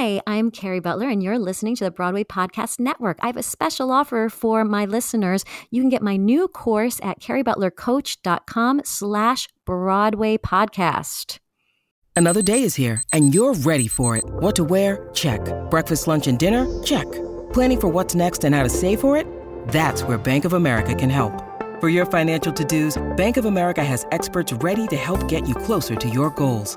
Hi, I'm Kerry Butler, and you're listening to the Broadway Podcast Network. I have a special offer for my listeners. You can get my new course at kerrybutlercoach.com slash Broadway Podcast. Another day is here, and you're ready for it. What to wear? Check. Breakfast, lunch, and dinner? Check. Planning for what's next and how to save for it? That's where Bank of America can help. For your financial to-dos, Bank of America has experts ready to help get you closer to your goals.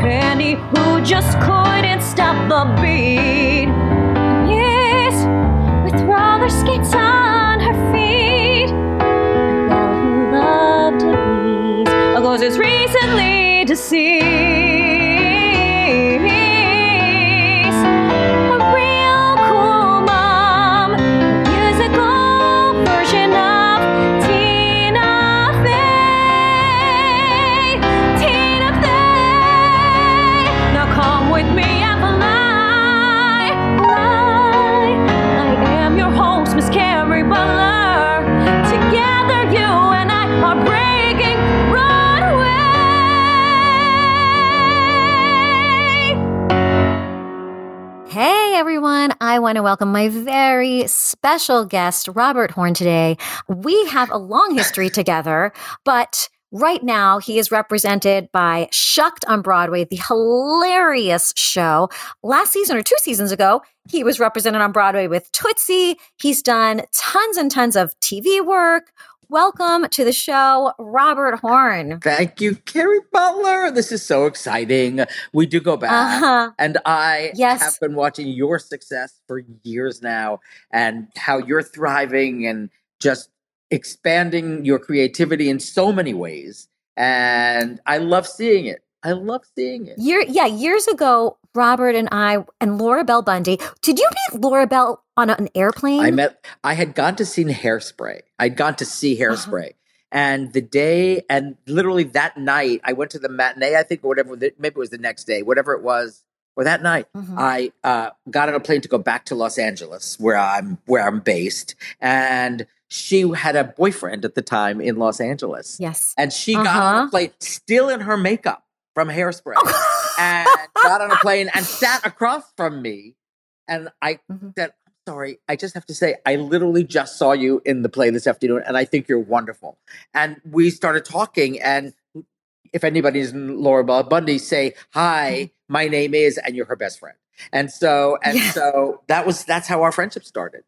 Penny who just couldn't stop the beat. Yes, with roller skates on her feet. A girl who loved to beat. Oh, goes as recently want to welcome my very special guest, Robert Horn, today. We have a long history together, but right now he is represented by Shucked on Broadway, the hilarious show. Last season or two seasons ago, he was represented on Broadway with Tootsie. He's done tons and tons of TV work. Welcome to the show, Robert Horn. Thank you, Kerry Butler. This is so exciting. We do go back. Uh-huh. And I Yes. have been watching your success for years now and how you're thriving and just expanding your creativity in so many ways. And I love seeing it. I love seeing it. Year, yeah, years ago, Robert and I and Laura Bell Bundy. Did you meet Laura Bell on an airplane? I met, I had gone to see Hairspray. I'd gone to see Hairspray. And the day, and literally that night, I went to the matinee, I think, or whatever, maybe it was the next day, whatever it was, or that night. Mhm. I uh, got on a plane to go back to Los Angeles, where I'm where I'm based, and she had a boyfriend at the time in Los Angeles, yes. and she got on Uh-huh. a plane still in her makeup from Hairspray, and got on a plane and sat across from me, and I Mhm. said, "I'm sorry, I just have to say, I literally just saw you in the play this afternoon, and I think you're wonderful." And we started talking, and if anybody's Laura Bell Bundy, say hi. My name is, and you're her best friend. And so, and so that was that's how our friendship started.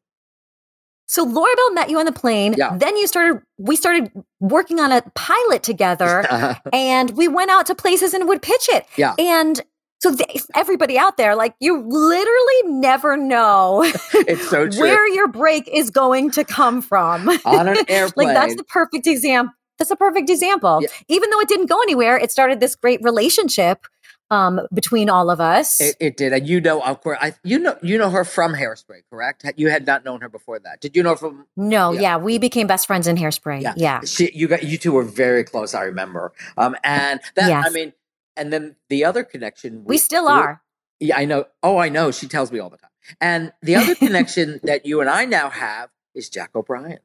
So Laura Bell met you on the plane. Yeah. Then you started. We started working on a pilot together, and we went out to places and would pitch it. Yeah. And so th- everybody out there, like you, literally never know it's so true. where your break is going to come from. On an airplane. like that's the perfect example. That's a perfect example. Yeah. Even though it didn't go anywhere, it started this great relationship um, between all of us. It, it did, and you know, of course, I you know you know her from Hairspray, correct? You had not known her before that. Did you know her from? no, Yeah. yeah. we became best friends in Hairspray. Yeah. Yeah, She, you got you two were very close. I remember. Um, and that I mean, and then the other connection we still are. Yeah, I know. Oh, I know. She tells me all the time. And the other connection that you and I now have is Jack O'Brien.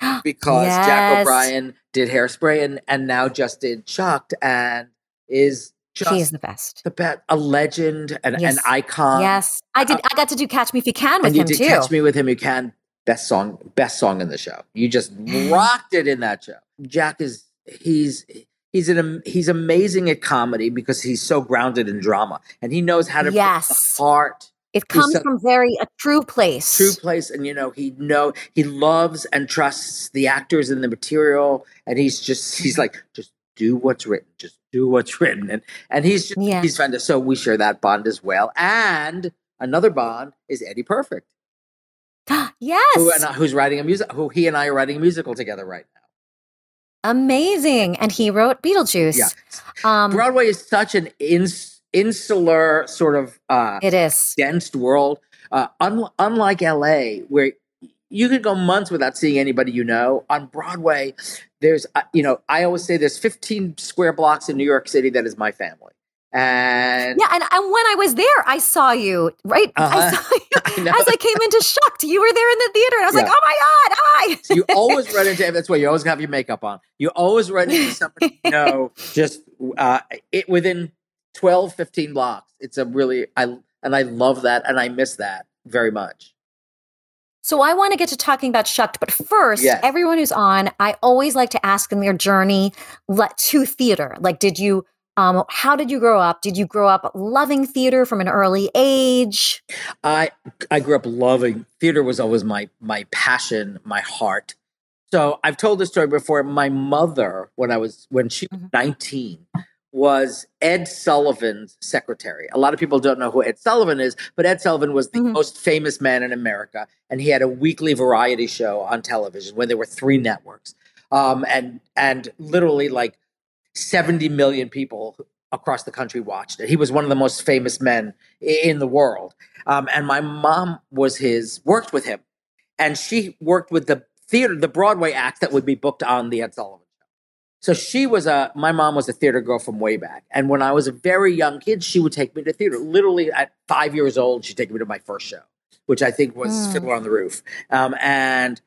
Because Jack O'Brien did Hairspray and, and now just did Shucked and is just He is the best. the best, a legend, an, Yes. an icon. yes, I uh, did. I got to do "Catch Me If You Can" with and you him did too. Catch Me With Him You Can. Best song, best song in the show. You just rocked it in that show. Jack is he's he's an he's amazing at comedy because he's so grounded in drama and he knows how to Yes. put the heart It comes so- from very a true place. true place and you know he know he loves and trusts the actors and the material and he's just he's like just do what's written just do what's written and and he's just, Yeah. he's fantastic so we share that bond as well and another bond is eddie perfect yes. who and I, who's writing a music who he and i are writing a musical together right now Amazing. And he wrote Beetlejuice. yeah Um, broadway is such an ins, insular sort of uh it is. dense world. Uh, un- unlike LA, where you could go months without seeing anybody you know, on Broadway, there's, uh, you know, I always say there's 15 square blocks in New York City that is my family. And Yeah, and, and when I was there, I saw you, right? I Uh-huh. saw you I as I came into Shucked. You were there in the theater, and I was like, oh my God, hi. so you always run into, that's why you always have your makeup on. You always run into somebody you know, just uh, it within 12, 15 blocks. It's a really, I, and I love that. And I miss that very much. So I want to get to talking about Shucked, but first, Yes. everyone who's on, I always like to ask them their journey to theater. Like, did you, um, how did you grow up? Did you grow up loving theater from an early age? I I grew up loving theater was always my my passion, my heart. So I've told this story before. My mother, when I was when she was Mhm. 19, was Ed Sullivan's secretary. A lot of people don't know who Ed Sullivan is, but Ed Sullivan was the Mhm. most famous man in America, and he had a weekly variety show on television when there were three networks, um, and and literally like 70 million people across the country watched it. He was one of the most famous men in the world. Um, and my mom was his, worked with him. And she worked with the theater, the Broadway act that would be booked on the Ed Sullivan. So she was a, my mom was a theater girl from way back. And when I was a very young kid, she would take me to theater. Literally at five years old, she'd take me to my first show, which I think was Mm. Fiddler on the Roof. Um, and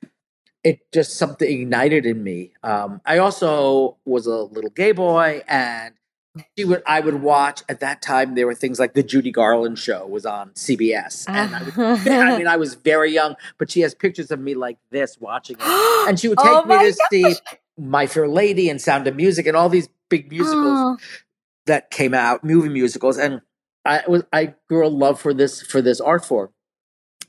it just something ignited in me. Um, I also was a little gay boy, and she would I would watch at that time. There were things like the Judy Garland show was on CBS, and I, would, I mean I was very young, but she has pictures of me like this watching it, and she would take Oh me to see My Fair Lady and Sound of Music and all these big musicals Oh, that came out, movie musicals, and I was I grew a love for this for this art form.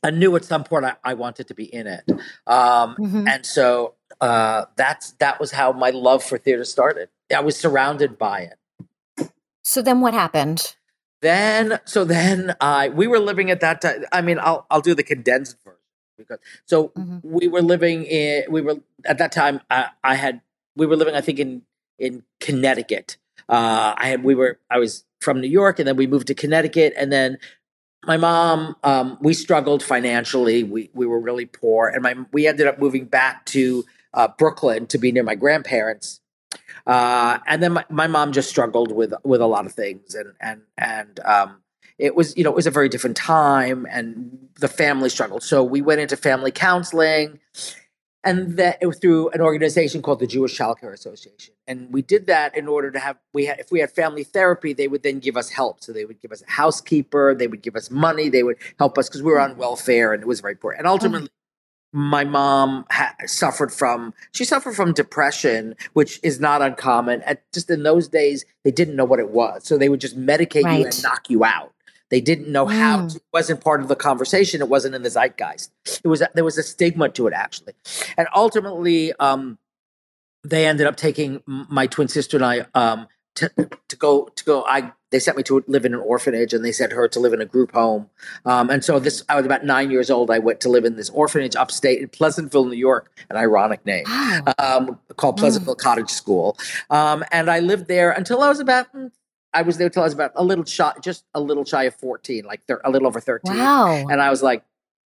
I knew at some point I, I wanted to be in it, um, mhm. and so uh, that's that was how my love for theater started. I was surrounded by it. So then what happened? Then so then I we were living at that time. I mean, I'll I'll do the condensed version because so Mhm. we were living in we were at that time I, I had we were living I think in in Connecticut. Uh, I had we were I was from New York and then we moved to Connecticut and then my mom um, we struggled financially we we were really poor and my we ended up moving back to uh, Brooklyn to be near my grandparents uh, and then my, my mom just struggled with with a lot of things and and and um, it was you know it was a very different time and the family struggled so we went into family counseling and that it was through an organization called the Jewish Child Care Association. And we did that in order to have we had if we had family therapy, they would then give us help. So they would give us a housekeeper, they would give us money, they would help us because we were on welfare and it was very poor. And mm-hmm. ultimately, my mom ha- suffered from she suffered from depression, which is not uncommon. At just in those days, they didn't know what it was, so they would just medicate you and knock you out. They didn't know how. Mm. To, it wasn't part of the conversation. It wasn't in the zeitgeist. It was there was a stigma to it actually, and ultimately, um, they ended up taking my twin sister and I um, to to go to go. I they sent me to live in an orphanage, and they sent her to live in a group home. Um, and so this, I was about nine years old. I went to live in this orphanage upstate in Pleasantville, New York. An ironic name Wow. um, called Pleasantville Cottage School. Um, and I lived there until I was about, mm, I was there till I was about a little shy, just a little shy of 14, like thir- a little over 13. Wow. And I was like,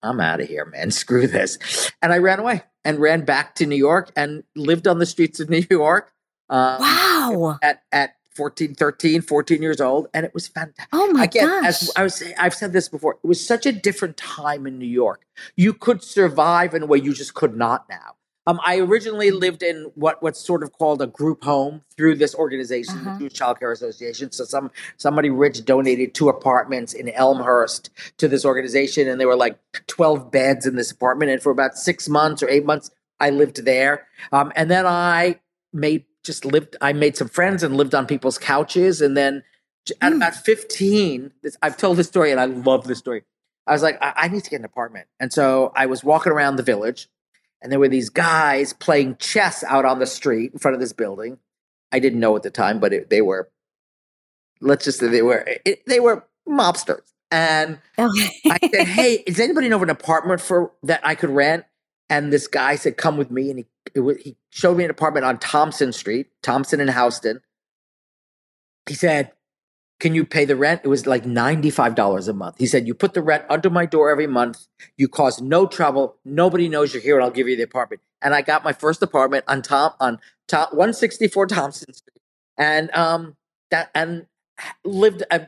I'm out of here, man. Screw this. And I ran away and ran back to New York and lived on the streets of New York. Um, wow. At, at 14, 13, 14 years old. And it was fantastic. Oh my Again, gosh. as I was saying, I've said this before. It was such a different time in New York. You could survive in a way you just could not now. Um, I originally lived in what what's sort of called a group home through this organization, Uh-huh. the Jewish Child Care Association. So some somebody rich donated two apartments in Elmhurst to this organization, and there were like twelve beds in this apartment. And for about six months or eight months, I lived there. Um, and then I made just lived. I made some friends and lived on people's couches. And then at Mm. about fifteen, this, I've told this story, and I love this story. I was like, I, I need to get an apartment. And so I was walking around the village, and there were these guys playing chess out on the street in front of this building. I didn't know at the time, but it, they were, let's just say they were, it, they were mobsters. And Okay. I said, "Hey, does anybody know of an apartment for that I could rent?" And this guy said, "Come with me." And he it he showed me an apartment on Thompson Street, Thompson and Houston. He said, "Can you pay the rent?" It was like ninety five dollars a month. He said, "You put the rent under my door every month. You cause no trouble. Nobody knows you're here, and I'll give you the apartment." And I got my first apartment on Tom on sixty four Thompson Street, and um that and lived. Uh,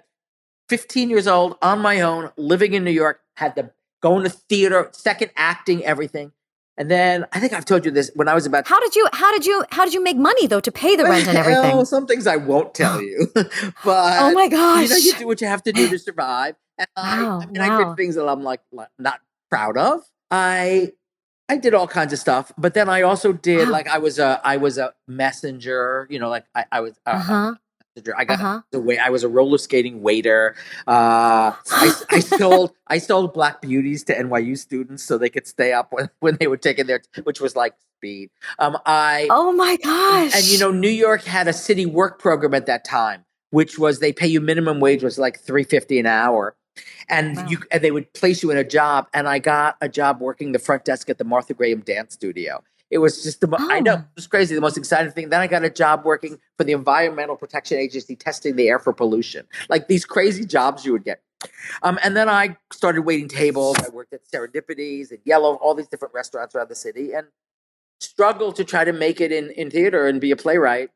15 years old on my own, living in New York, had to going to theater, second acting, everything. And then I think I've told you this when I was about How did you how did you how did you make money though to pay the rent and everything? Well, some things I won't tell you, but Oh my you know, you do what you have to do to survive. And I, Wow, I mean, I did things that I'm like not proud of. I I did all kinds of stuff, but then I also did Wow. like I was a I was a messenger. You know, like I, I was a Uh-huh. I got Uh-huh. the way I was a roller skating waiter. Uh, I, I sold I sold Black Beauties to NYU students so they could stay up when, when they were taking their, which was like speed. Um, I Oh my gosh. and you know New York had a city work program at that time, which was they pay you minimum wage was like three fifty an hour. And Wow. you and they would place you in a job, and I got a job working the front desk at the Martha Graham Dance Studio. It was just the mo- I know Oh. it was crazy, the most exciting thing. Then I got a job working for the Environmental Protection Agency, testing the air for pollution. Like these crazy jobs you would get. Um, and then I started waiting tables. I worked at Serendipities and Yellow, all these different restaurants around the city, and struggled to try to make it in in theater and be a playwright.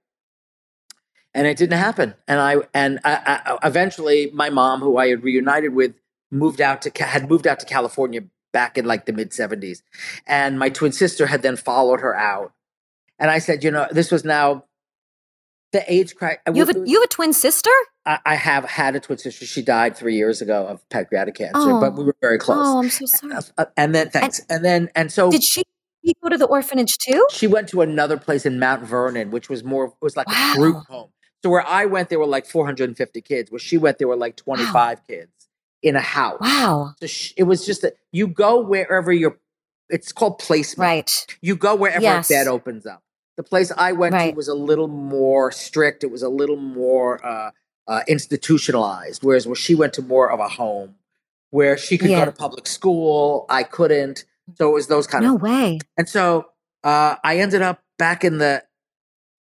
And it didn't happen. And I and I, I, eventually, my mom, who I had reunited with, moved out to had moved out to California back in like the mid seventies, and my twin sister had then followed her out. And I said, you know, this was now the age crisis. you have a you have a twin sister? I, I have had a twin sister. She died three years ago of pancreatic cancer, Oh. but we were very close. Oh, I'm so sorry. Uh, and then thanks. And, then and so Did she go to the orphanage too? she went to another place in Mount Vernon, which was more it was like Wow. a group home. So where I went, there were like 450 kids. Where she went, there were like 25 kids in a house. Wow. So sh- it was just that you go wherever you're. It's called placement. Right. You go wherever Yes. a bed opens up. The place I went Right. to was a little more strict. It was a little more uh, uh, institutionalized. Whereas where she went to more of a home, where she could Yeah. go to public school, I couldn't. So it was those kind No of. No way. And so uh, I ended up back in the,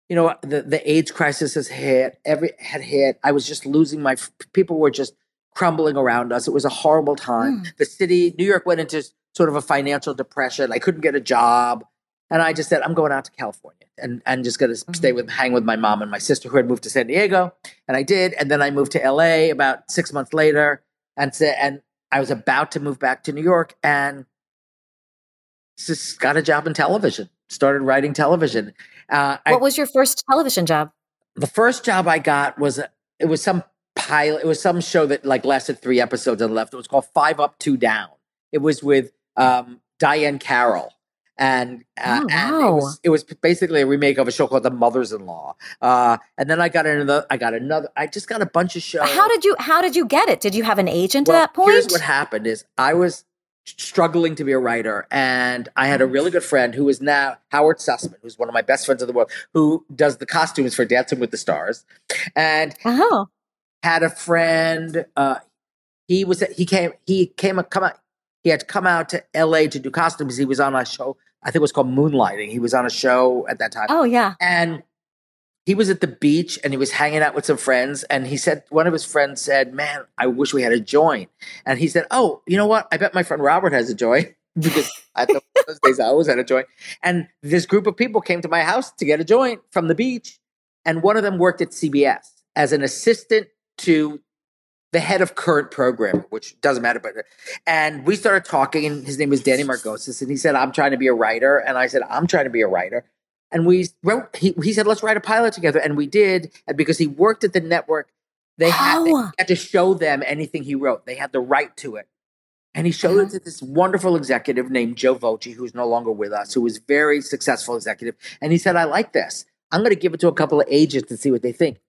you know, the the AIDS crisis has hit. Every had hit. I was just losing my. People were just crumbling around us. It was a horrible time. Mm. The city, New York, went into sort of a financial depression. I couldn't get a job, and I just said, I'm going out to California and and just going to stay with hang with my mom and my sister who had moved to San Diego, and I did. And then I moved to L.A. about six months later, and said, and I was about to move back to New York, and just got a job in television. Started writing television. Uh, I, What was your first television job? the first job I got was a- it was some pilot. It was some show that like lasted three episodes and left. It was called Five Up Two Down. It was with um, Diahann Carroll. And, uh, Oh, and it was it was basically a remake of a show called The Mothers-in-Law. Uh, and then I got another. I got another. I just got a bunch of shows. How did you how did you get it? Did you have an agent Well, at that point? Here's what happened: is I was struggling to be a writer, and I had a really good friend who is now Howard Sussman, who's one of my best friends in the world, who does the costumes for Dancing with the Stars, and Oh. Had a friend. Uh, he was he came he came come out. He had to come out to L.A. to do costumes. He was on a show. I think it was called Moonlighting. He was on a show at that time. Oh yeah. And he was at the beach and he was hanging out with some friends. And he said, one of his friends said, Man, I wish we had a joint. And he said, Oh, you know what? I bet my friend Robert has a joint because I thought those days I always had a joint. And this group of people came to my house to get a joint from the beach. And one of them worked at CBS as an assistant to the head of current program, which doesn't matter. But and we started talking, and his name was Danny Margosis, and he said, "I'm trying to be a writer," and I said, "I'm trying to be a writer." And we wrote. He, he said, "Let's write a pilot together," and we did. And because he worked at the network, they had, they had to show them anything he wrote. They had the right to it. And he showed Uh-huh. it to this wonderful executive named Joe Voce, who's no longer with us, who was very successful executive. And he said, I like this. I'm going to give it to a couple of agents and see what they think.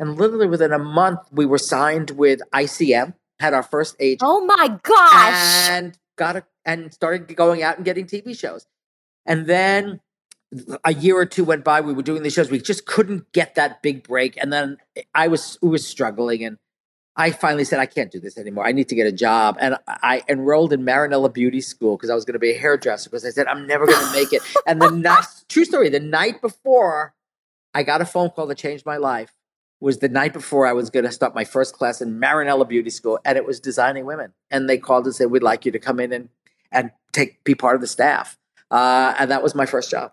And literally within a month, we were signed with ICM, had our first agent, Oh my gosh. and got a, and started going out and getting TV shows. And then a year or two went by. We were doing these shows. We just couldn't get that big break. And then I was we was struggling, and I finally said, I can't do this anymore. I need to get a job. And I enrolled in Marinello Beauty School because I was going to be a hairdresser. Because I said I'm never going to make it. And the night, true story, the night before I got a phone call that changed my life was the night before I was going to start my first class in Marinello Beauty School, and it was designing women. And they called and said, "We'd like you to come in and and take be part of the staff." Uh, and that was my first job.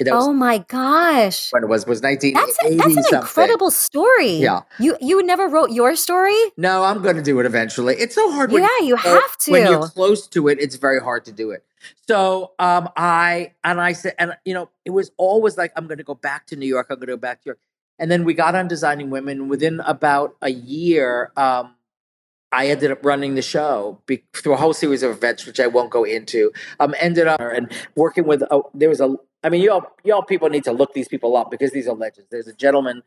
Was oh my gosh. when it was was nineteen That's a, that's an something. incredible story. Yeah. You you never wrote your story? No, I'm going to do it eventually. It's so hard. Yeah, you uh, have to. When you're close to it, it's very hard to do it. So um, I and I said, and you know, it was always like I'm going to go back to New York. I'm going to go back to New York. And then we got on designing women. Within about a year, um, I ended up running the show be, through a whole series of events, which I won't go into. Um, ended up and working with. A, there was a. I mean, y'all, y'all people need to look these people up because these are legends. There's a gentleman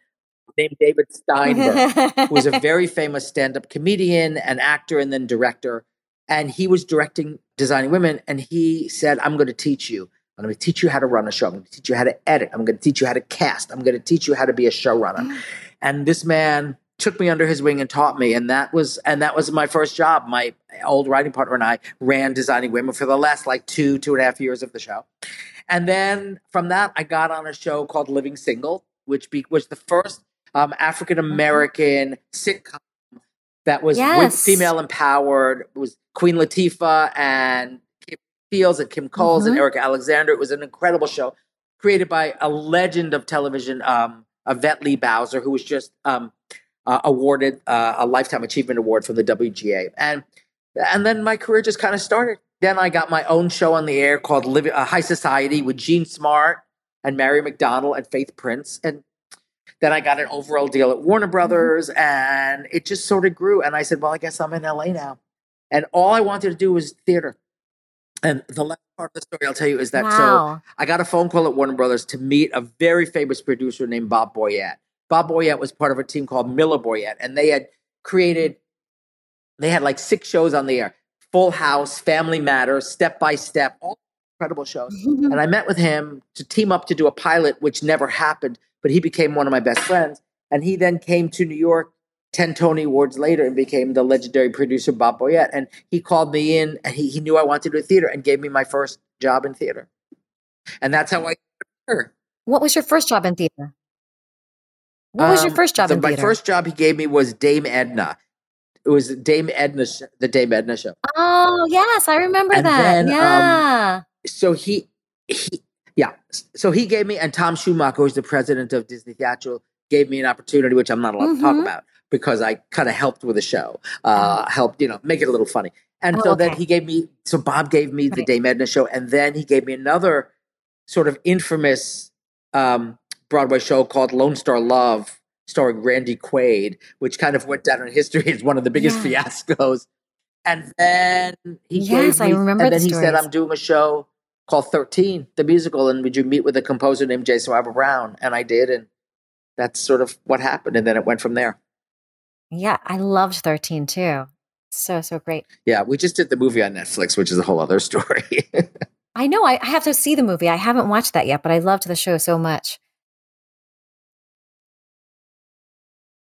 named David Steinberg who was a very famous stand-up comedian and actor and then director and he was directing designing women and he said i'm going to teach you i'm going to teach you how to run a show. I'm going to teach you how to edit. I'm going to teach you how to cast. I'm going to teach you how to be a showrunner. And this man took me under his wing and taught me and that was and that was my first job. My old writing partner and i ran designing women for the last like two two and a half years of the show. And then from that i got on a show called living single which be, was the first um, african american sitcom that was Yes. female empowered. It was Queen Latifah and Fields and Kim Coles and Mhm. Erika Alexander. It was an incredible show created by a legend of television, um, Yvette Lee Bowser, who was just um, uh, awarded uh, a Lifetime Achievement Award from the WGA. And and then my career just kind of started. Then I got my own show on the air called Liv- uh, High Society with Jean Smart and Mary McDonnell and Faith Prince. And then I got an overall deal at Warner Brothers, and it just sort of grew. And I said, "Well, I guess I'm in LA now." And all I wanted to do was theater. And the last part of the story I'll tell you is that so. I got a phone call at Warner Brothers to meet a very famous producer named Bob Boyett. Bob Boyett was part of a team called Miller Boyett, and they had created, they had like six shows on the air Full House, Family Matters, Step by Step, all incredible shows. And I met with him to team up to do a pilot, which never happened, but he became one of my best friends. And he then came to New York 10 Tony Awards later and became the legendary producer Bob Boyett. And he called me in and he, he knew I wanted to do theater and gave me my first job in theater. And that's how I her. What was your first job in theater? What was your Um, first job so in my theater? first job he gave me was Dame Edna. It was Dame Edna, the Dame Edna show. oh, yes, I remember And that. then, um, yeah. So he, he, yeah. So he gave me, and Tom Schumacher, who's the president of Disney Theatrical, gave me an opportunity, which I'm not allowed to talk Mhm. about because I kind of helped with the show, uh, helped you know make it a little funny. And Oh, so then he gave me, so Bob gave me the Right. Dame Edna show, and then he gave me another sort of infamous um, Broadway show called Lone Star Love, starring Randy Quaid, which kind of went down in history as one of the biggest Yeah. fiascos. And then he Yes, gave I remember and the then he said, "I'm doing a show called 13, the musical, and would you meet with a composer named Jason Robert Brown?" And I did, and that's sort of what happened. And then it went from there. Yeah, I loved 13 too. So, so great. Yeah, we just did the movie on Netflix, which is a whole other story. I know I, I have to see the movie. I haven't watched that yet, but I loved the show so much.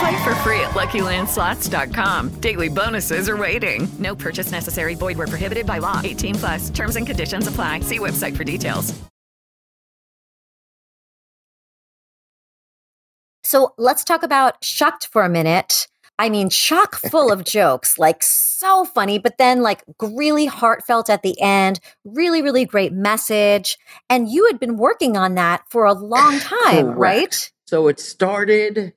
Play for free at LuckyLandSlots.com. Daily bonuses are waiting. No purchase necessary. Void where prohibited by law. 18 plus. Terms and conditions apply. See website for details. So let's talk about Shucked for a minute. I mean, chock full of jokes, like so funny, but then like really heartfelt at the end, really, really great message. And you had been working on that for a long time, Correct. right? So it started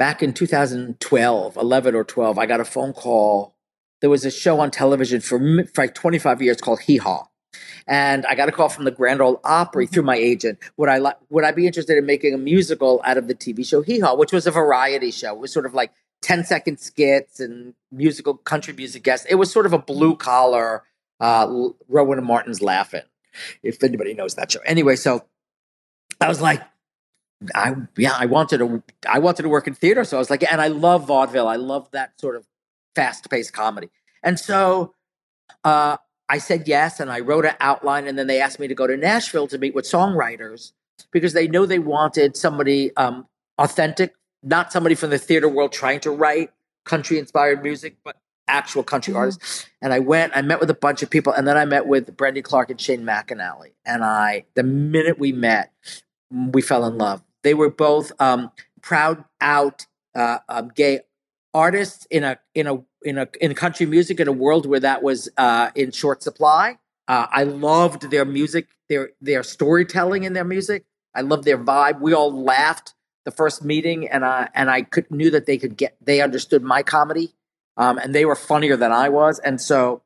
back in 2012, 11 or 12. I got a phone call. There was a show on television for, for like 25 years called Hee Haw. And I got a call from the Grand Ole Opry through my agent. Would I li- would I be interested in making a musical out of the TV show Hee Haw, which was a variety show? It was sort of like 10 second skits and musical country music guests. It was sort of a blue collar uh, Rowan and Martin's Laugh-In, if anybody knows that show. Anyway, so I was like, I yeah, I wanted to I wanted to work in theater, so I was like, and I love vaudeville. I love that sort of fast paced comedy, and so uh, I said yes, and I wrote an outline, and then they asked me to go to Nashville to meet with songwriters because they know they wanted somebody um, authentic, not somebody from the theater world trying to write country inspired music, but actual country artists. And I went, I met with a bunch of people, and then I met with Brandy Clark and Shane McAnally. And I, the minute we met, we fell in love. They were both um, proud out uh, um, gay artists in a in a in a in country music in a world where that was uh, in short supply. Uh, I loved their music, their their storytelling in their music. I loved their vibe. We all laughed the first meeting, and I and I could knew that they could get they understood my comedy, um, and they were funnier than I was, and so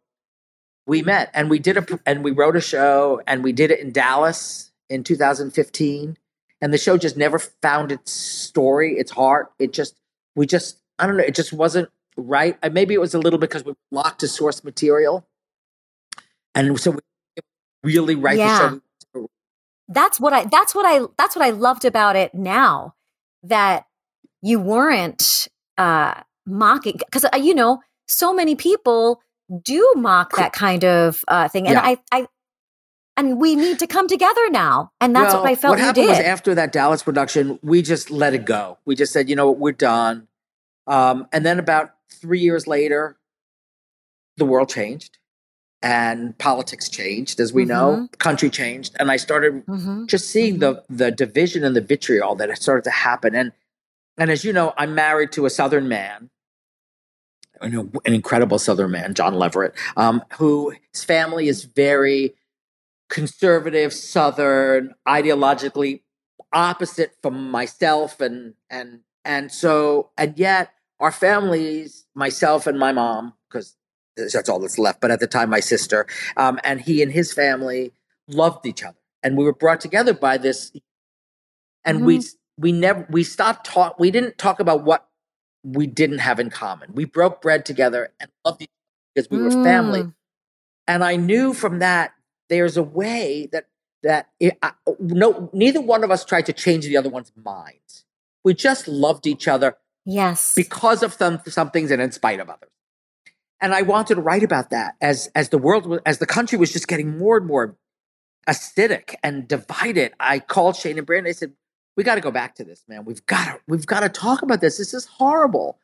we met and we did a and we wrote a show and we did it in Dallas in 2015 and the show just never found its story its heart. It just we just i don't know it just wasn't right. Maybe it was a little because we were locked to source material. And so we really write Yeah. the show. That's what I that's what I that's what I loved about it now that you weren't uh mocking because uh, you know so many people do mock that kind of uh thing. And Yeah. I I and we need to come together now and that's what I felt what happened did. was after that Dallas production, we just let it go. We just said, you know what, we're done. Um, and then about three years later, the world changed and politics changed, as we know. Mhm. The country changed, and I started Mhm. just seeing the the division and the vitriol that started to happen. And and as you know, I'm married to a Southern man, you know, an incredible Southern man, John Leverett, um, who his family is very conservative, Southern, ideologically opposite from myself, and and and so and yet our families, myself and my mom, because that's all that's left. But at the time, my sister um, and he and his family loved each other, and we were brought together by this. And we we never we stopped talk. We didn't talk about what we didn't have in common. We broke bread together and loved each other because we were family. Mm. And I knew from that there's a way that that it, I, no neither one of us tried to change the other one's mind. We just loved each other Yes. because of some some things and in spite of others. And I wanted to write about that as as the world as the country was just getting more and more acidic and divided. I called Shane and Brandy. I said, "We got to go back to this, man. We've got to we've got to talk about this. This is horrible."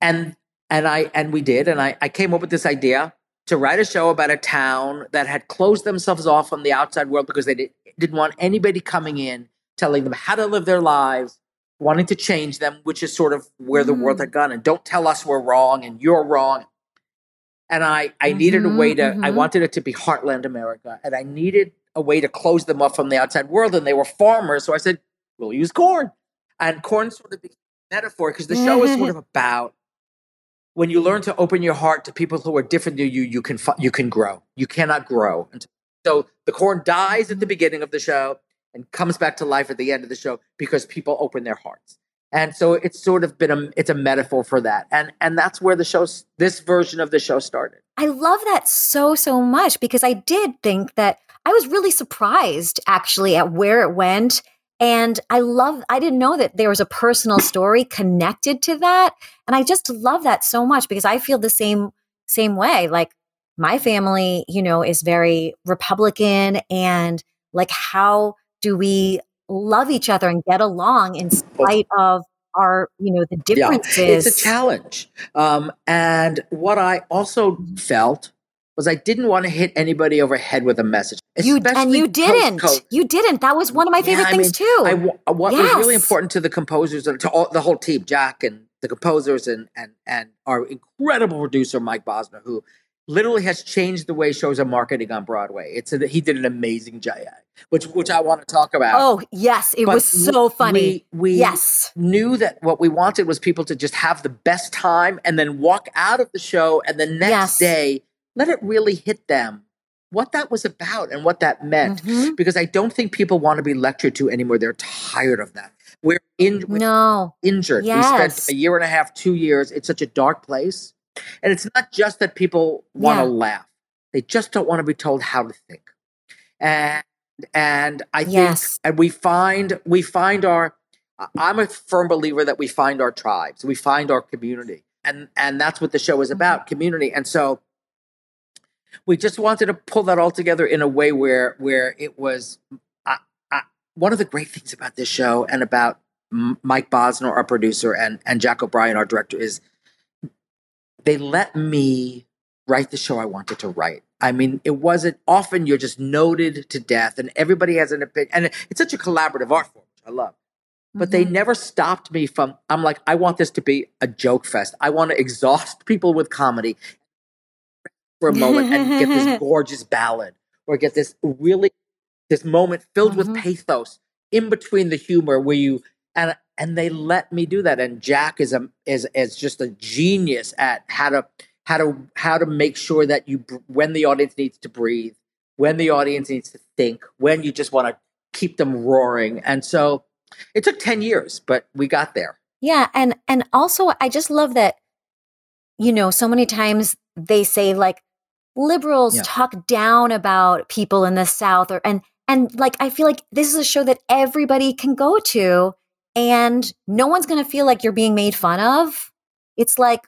And and I and we did. And I I came up with this idea to write a show about a town that had closed themselves off from the outside world because they did, didn't want anybody coming in telling them how to live their lives wanting to change them, which is sort of where the world had gone. And don't tell us we're wrong and you're wrong. And I, I needed a way to, I mhm. wanted it to be Heartland America. And I needed a way to close them up from the outside world. And they were farmers. So I said, we'll use corn. And corn sort of became a metaphor because the show is sort of about when you learn to open your heart to people who are different than you, you can, you can grow. You cannot grow. So the corn dies at the beginning of the show and comes back to life at the end of the show because people open their hearts. And so it's sort of been a it's a metaphor for that. And and that's where the show this version of the show started. I love that so, so much because I did think that I was really surprised actually at where it went. And I love, I didn't know that there was a personal story connected to that. And I just love that so much because I feel the same, same way. Like my family, you know, is very Republican and like, how do we love each other and get along in spite of our, you know, the differences? Yeah, it's a challenge. Um, and what I also felt was I didn't want to hit anybody overhead with a message. You and you didn't. You didn't. That was one of my favorite Yeah, I things mean, too. I uh, what was really important to the composers and to all, the whole team, Jack and the composers and and and our incredible producer Mike Bosner, who literally has changed the way shows are marketing on Broadway. It's a, he did an amazing job, which which I want to talk about. oh yes, it But was so funny. We, we yes. knew that what we wanted was people to just have the best time and then walk out of the show and the next Yes. day let it really hit them what that was about and what that meant. Mhm. Because I don't think people want to be lectured to anymore. They're tired of that. We're in we're No. injured. We spent a year and a half, two years. It's such a dark place. And it's not just that people want to Yeah. laugh. They just don't want to be told how to think. And and I think Yes. and we find we find our I'm a firm believer that we find our tribes, we find our community. And and that's what the show is about, community. And so we just wanted to pull that all together in a way where where it was I, I, one of the great things about this show and about M- Mike Bosner, our producer, and and Jack O'Brien, our director, is they let me write the show I wanted to write. I mean, it wasn't often you're just noted to death, and everybody has an opinion, and it's such a collaborative art form, which I love. But they Mhm. never stopped me from. I'm like, I want this to be a joke fest. I want to exhaust people with comedy for a moment and get this gorgeous ballad, or get this really this moment filled with Mhm. pathos in between the humor, where you and and they let me do that. And Jack is a is is just a genius at how to how to how to make sure that you when the audience needs to breathe, when the audience needs to think, when you just want to keep them roaring. And so it took ten years, but we got there. Yeah, and and also I just love that you know, so many times they say like liberals Yeah. talk down about people in the south or and and like I feel like this is a show that everybody can go to and no one's going to feel like you're being made fun of. It's like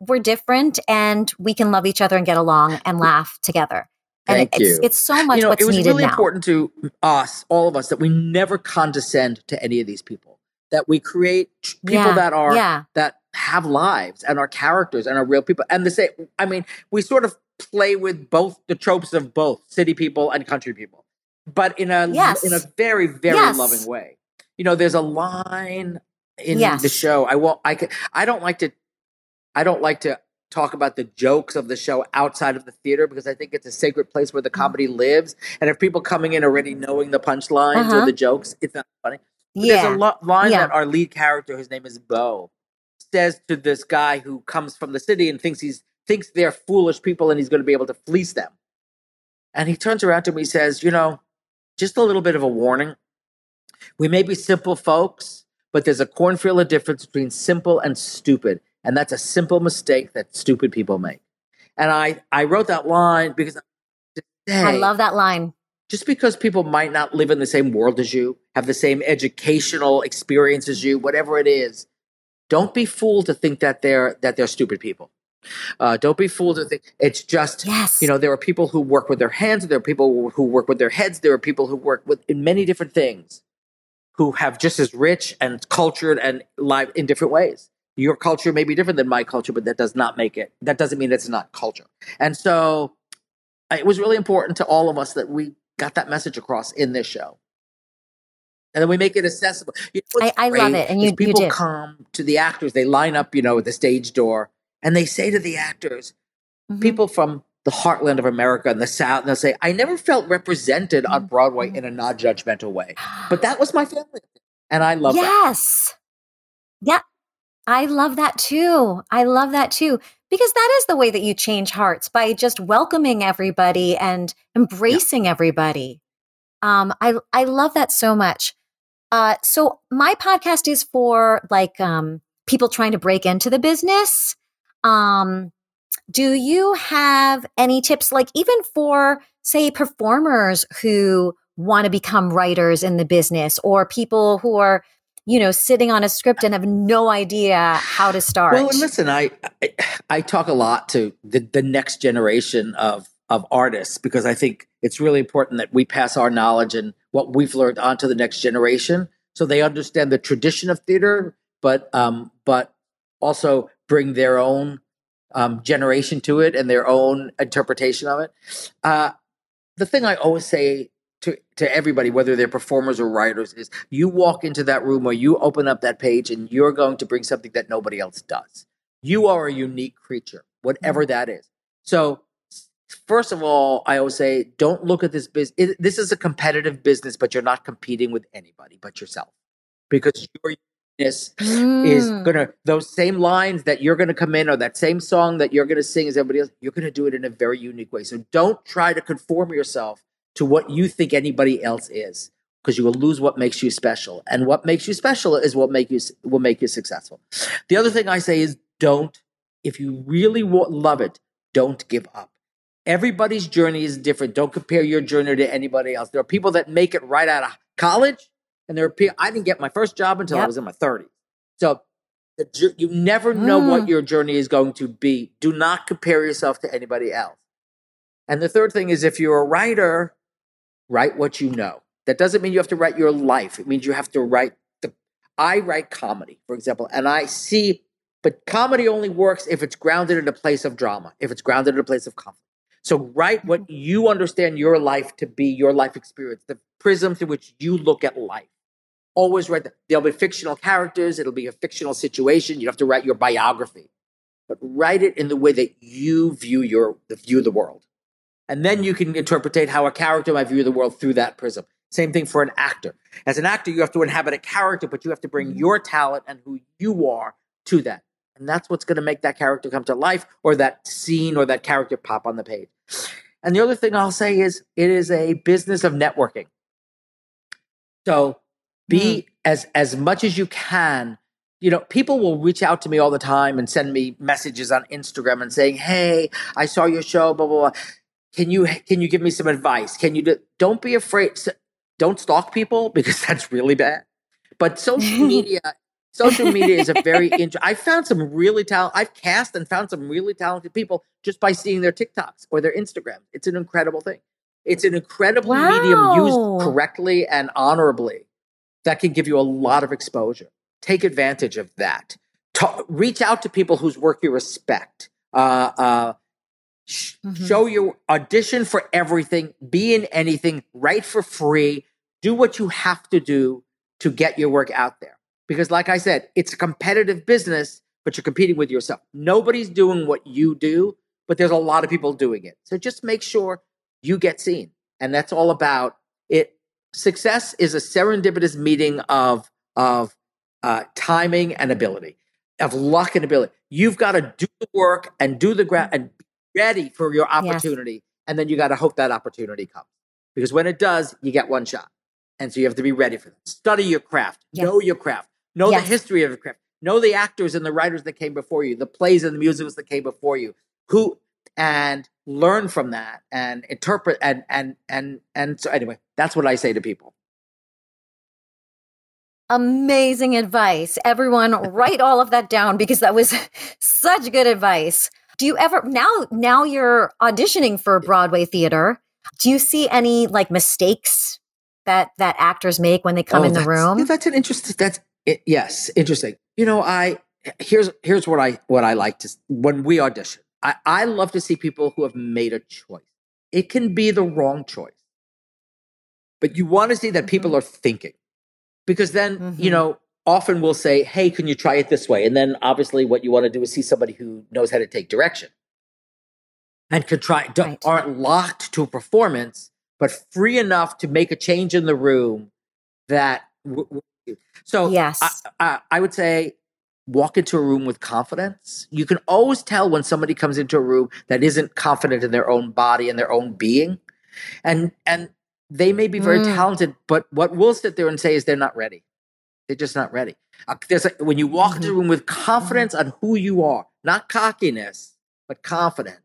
we're different and we can love each other and get along and laugh together. And Thank it's you. it's so much you know, what's it was needed really now. important to us, all of us, that we never condescend to any of these people. That we create people Yeah, that are yeah. that have lives and are characters and are real people. And the same, I mean, we sort of play with both the tropes of both city people and country people, but in a Yes. in a very very Yes. loving way. You know, there's a line in the show. I won't. I can, I don't like to. I don't like to talk about the jokes of the show outside of the theater because I think it's a sacred place where the Mm-hmm. comedy lives. And if people coming in already knowing the punchlines or Uh-huh. the jokes, it's not funny. But Yeah. There's a lo- line Yeah. that our lead character, his name is Bo, says to this guy who comes from the city and thinks he's thinks they're foolish people and he's going to be able to fleece them. And he turns around to me and says, "You know, just a little bit of a warning. We may be simple folks, but there's a cornfield of difference between simple and stupid, and that's a simple mistake that stupid people make." And I I wrote that line because I love that line. just because people might not live in the same world as you, have the same educational experience as you, whatever it is, don't be fooled to think that they're that they're stupid people. Uh, don't be fooled to think it's just Yes. you know there are people who work with their hands, there are people who work with their heads, there are people who work with in many different things, who have just as rich and cultured and live in different ways. Your culture may be different than my culture, but that does not make it. That doesn't mean it's not culture. And so it was really important to all of us that we got that message across in this show. And then we make it accessible. You know I- I love it, and you- you people did. come to the actors. They line up, you know, at the stage door, and they say to the actors, Mhm. people from the heartland of America and the South, and they'll say, "I never felt represented Mm-hmm. on Broadway in a non-judgmental way, but that was my family, and I love that." yes. Yeah. I love that too. I love that too. Because that is the way that you change hearts by just welcoming everybody and embracing everybody. Um, I I love that so much. Uh, so my podcast is for like um, people trying to break into the business. Um, do you have any tips, like even for say performers who want to become writers in the business, or people who are you know sitting on a script and have no idea how to start? Well, listen, I, I I talk a lot to the, the next generation of of artists because I think it's really important that we pass our knowledge and what we've learned on to the next generation, so they understand the tradition of theater, but um, but also bring their own um, generation to it and their own interpretation of it. Uh, the thing I always say to, to everybody, whether they're performers or writers, is you walk into that room or you open up that page and you're going to bring something that nobody else does. You are a unique creature, whatever that is. So, first of all, I always say, don't look at this business. This is a competitive business, but you're not competing with anybody but yourself because your uniqueness is Mm. gonna those same lines that you're gonna come in or that same song that you're gonna sing as everybody else. You're gonna do it in a very unique way. So don't try to conform yourself to what you think anybody else is because you will lose what makes you special and what makes you special is what make you will make you successful the other thing i say is don't if you really love it don't give up everybody's journey is different don't compare your journey to anybody else there are people that make it right out of college and there are people i didn't get my first job until i was in my 30s so the, you never know what Mm. your journey is going to be do not compare yourself to anybody else and the third thing is if you're a writer write what you know. That doesn't mean you have to write your life. It means you have to write the I write comedy, for example, and I see but comedy only works if it's grounded in a place of drama, if it's grounded in a place of conflict. So write what you understand your life to be, your life experience, the prism through which you look at life. Always write that. There'll be fictional characters, it'll be a fictional situation. You have to write your biography. But write it in the way that you view your the view of the world. And then you can interpret how a character might view the world through that prism. Same thing for an actor. As an actor, you have to inhabit a character, but you have to bring mm-hmm. your talent and who you are to that. And that's what's going to make that character come to life or that scene or that character pop on the page. And the other thing I'll say is it is a business of networking. So be mm. as as much as you can. You know, people will reach out to me all the time and send me messages on Instagram and saying, "Hey, I saw your show, blah blah blah. Can you can you give me some advice? Can you do, don't be afraid. Don't stalk people because that's really bad. But social media, social media is a very. Int- I found some really talent. I've cast and found some really talented people just by seeing their TikToks or their instagram It's an incredible thing. It's an incredible medium used correctly and honorably that can give you a lot of exposure. Take advantage of that. Ta- reach out to people whose work you respect. Uh, uh, sh- Show your audition for everything. Be in anything. Write for free. Do what you have to do to get your work out there. Because, like I said, it's a competitive business, but you're competing with yourself. Nobody's doing what you do, but there's a lot of people doing it. So just make sure you get seen. And that's all about it. Success is a serendipitous meeting of, of uh, timing and ability, of luck and ability. You've got to do the work and do the ground and be ready for your opportunity. And then you got to hope that opportunity comes. Because when it does, you get one shot. And so you have to be ready for that. Study your craft, know your craft, know Yes. the history of your craft, know the actors and the writers that came before you, the plays and the musicals that came before you, who and learn from that and interpret and and and and so anyway, that's what I say to people. Amazing advice. Everyone write all of that down because that was such good advice. Do you ever now now you're auditioning for Broadway theater, do you see any like mistakes that that actors make when they come Oh, in the room? that's an interesting. That's it, yes, interesting. You know, I here's here's what I what I like to when we audition. I I love to see people who have made a choice. It can be the wrong choice, but you want to see that people Mm-hmm. are thinking, because then you know often we'll say, "Hey, can you try it this way?" And then obviously, what you want to do is see somebody who knows how to take direction and can try don't, aren't locked to a performance, but free enough to make a change in the room that. W- w- so Yes. I, I, I would say walk into a room with confidence. You can always tell when somebody comes into a room that isn't confident in their own body and their own being, and and they may be very Mm. talented, but what we'll sit there and say is they're not ready. They're just not ready. Uh, there's a, when you walk into a room with confidence on who you are, not cockiness, but confidence.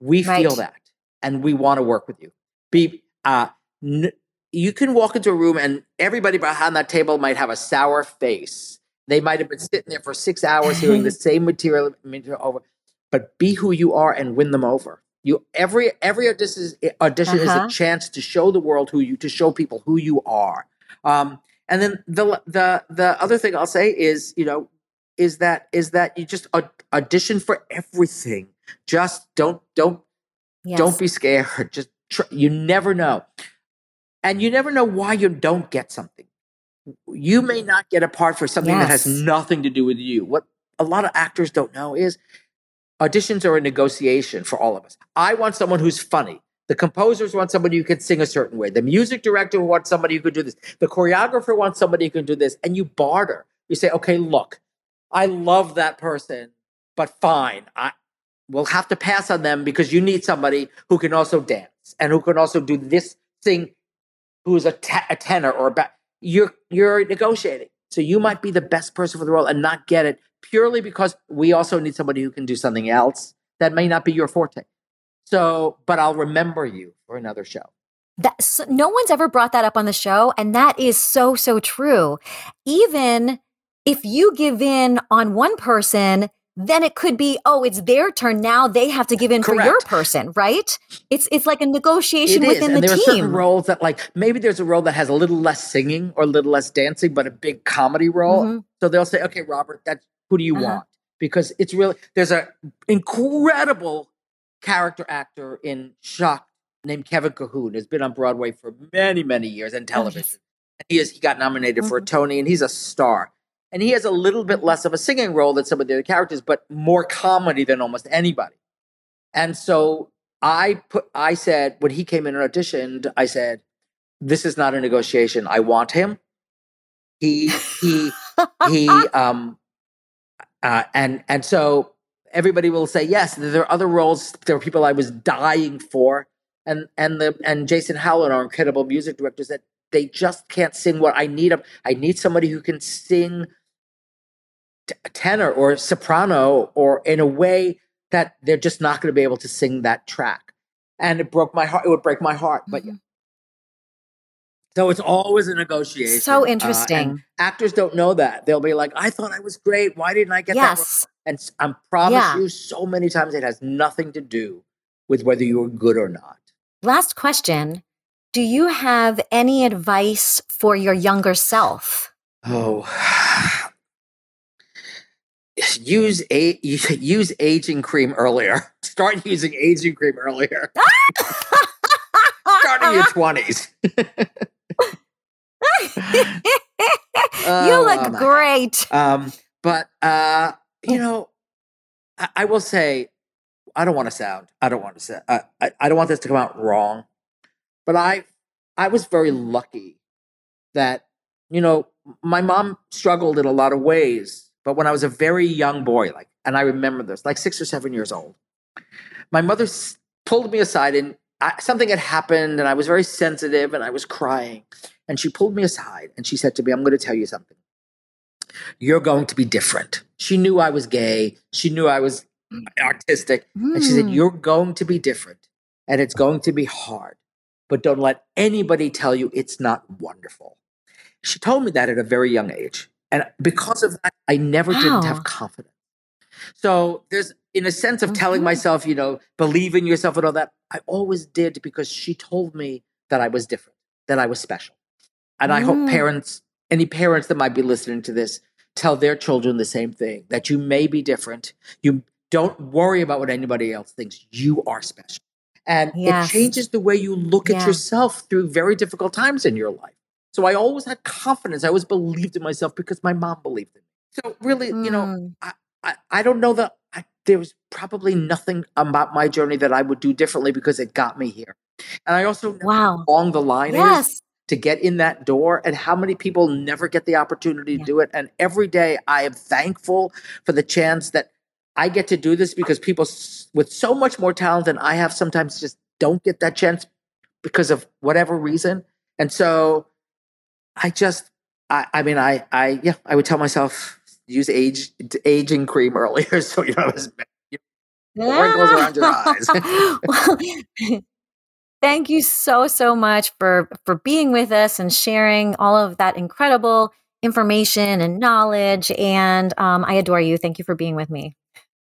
We feel that, and we want to work with you. Be uh, n- you can walk into a room and everybody behind that table might have a sour face. They might have been sitting there for six hours hearing the same material, material over, but be who you are and win them over. You every every audition, is, audition Uh-huh. a chance to show the world who you to show people who you are. Um, and then the the the other thing I'll say is you know is that is that you just audition for everything. Just don't don't Yes. don't be scared. Just you never know, and you never know why you don't get something. You may not get a part for something that has nothing to do with you. What a lot of actors don't know is auditions are a negotiation for all of us. I want someone who's funny. The composers want somebody who can sing a certain way. The music director wants somebody who can do this. The choreographer wants somebody who can do this. And you barter. You say, okay, look, I love that person, but fine. I will have to pass on them because you need somebody who can also dance and who can also do this thing, a, te- a tenor or a ba- you're you're negotiating. So you might be the best person for the role and not get it purely because we also need somebody who can do something else that may not be your forte. So, but I'll remember you for another show. That so, no one's ever brought that up on the show, and that is so so true. Even if you give in on one person, then it could be oh, it's their turn now. They have to give in for your person, right? It's it's like a negotiation It is, within and the there are certain team. roles that, like, maybe there's a role that has a little less singing or a little less dancing, but a big comedy role. Mhm. So they'll say, "Okay, Robert, that's who do you Uh-huh. want?" Because it's really there's an incredible character actor in Shucked named Kevin Cahoon has been on Broadway for many many years and television. And he is he got nominated for a Tony, and he's a star. And he has a little bit less of a singing role than some of the other characters, but more comedy than almost anybody. And so I put I said when he came in and auditioned, I said, This is not a negotiation. I want him. He he he um uh and and so everybody will say yes. There are other roles, there are people I was dying for. And and the and Jason Howland, our incredible music director, said they just can't sing what I need. I need somebody who can sing t- tenor or soprano or in a way that they're just not going to be able to sing that track. And it broke my heart. It would break my heart. But yeah. So it's always a negotiation. So Uh, interesting. actors don't know that. They'll be like, I thought I was great. Why didn't I get that? role?" yes. And I promise Yeah. you, so many times it has nothing to do with whether you were good or not. Last question. Do you have any advice for your younger self? Oh, use a use aging cream earlier. Start using aging cream earlier. Start in your twenties. you look great. Um, but uh, you know, I, I will say, I don't want to sound. I don't want to say. I, I, I don't want this to come out wrong. But I, I was very lucky that you know my mom struggled in a lot of ways. But when I was a very young boy, like, and I remember this, like six or seven years old, my mother s- pulled me aside and I, something had happened, and I was very sensitive and I was crying. And she pulled me aside and she said to me, I'm going to tell you something. You're going to be different. She knew I was gay. She knew I was artistic. And she said, Mm. You're going to be different and it's going to be hard. But don't let anybody tell you it's not wonderful. She told me that at a very young age. And because of that, I never didn't have confidence. So there's, in a sense of telling Mhm. myself, you know, believe in yourself and all that, I always did because she told me that I was different, that I was special. And I hope Mm. parents, any parents that might be listening to this, tell their children the same thing that you may be different. You don't worry about what anybody else thinks. You are special. And Yes. it changes the way you look Yeah. at yourself through very difficult times in your life. So I always had confidence. I always believed in myself because my mom believed in me. So really, you know, Mm. I, I, I don't know that I, there was probably nothing about my journey that I would do differently because it got me here. And I also know how Wow. long the line is Yes. To get in that door and how many people never get the opportunity to Yeah. do it. And every day I am thankful for the chance that I get to do this because people with so much more talent than I have sometimes just don't get that chance because of whatever reason. And so I just, I, I mean, I, I, yeah, I would tell myself use age, aging cream earlier. So, you know, as wrinkles around your eyes. well, thank you so so much for for being with us and sharing all of that incredible information and knowledge. And um, I adore you. Thank you for being with me.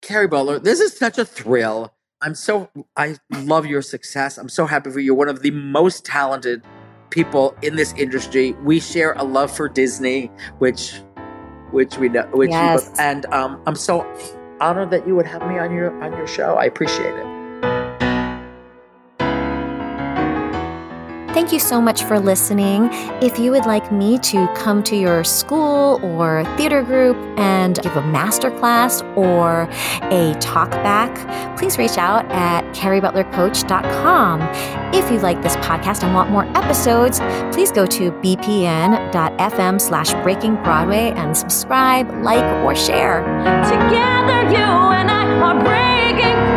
Kerry Butler, this is such a thrill. I'm so I love your success. I'm so happy for you. You're one of the most talented people in this industry. We share a love for Disney, which which we know, which Yes. both, and um, I'm so honored that you would have me on your on your show. I appreciate it. Thank you so much for listening. If you would like me to come to your school or theater group and give a master class or a talk back, please reach out at kerrybutlercoach.com. If you like this podcast and want more episodes, please go to bpn.fm slash breaking Broadway and subscribe, like, or share. Together, you and I are breaking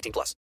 18 plus.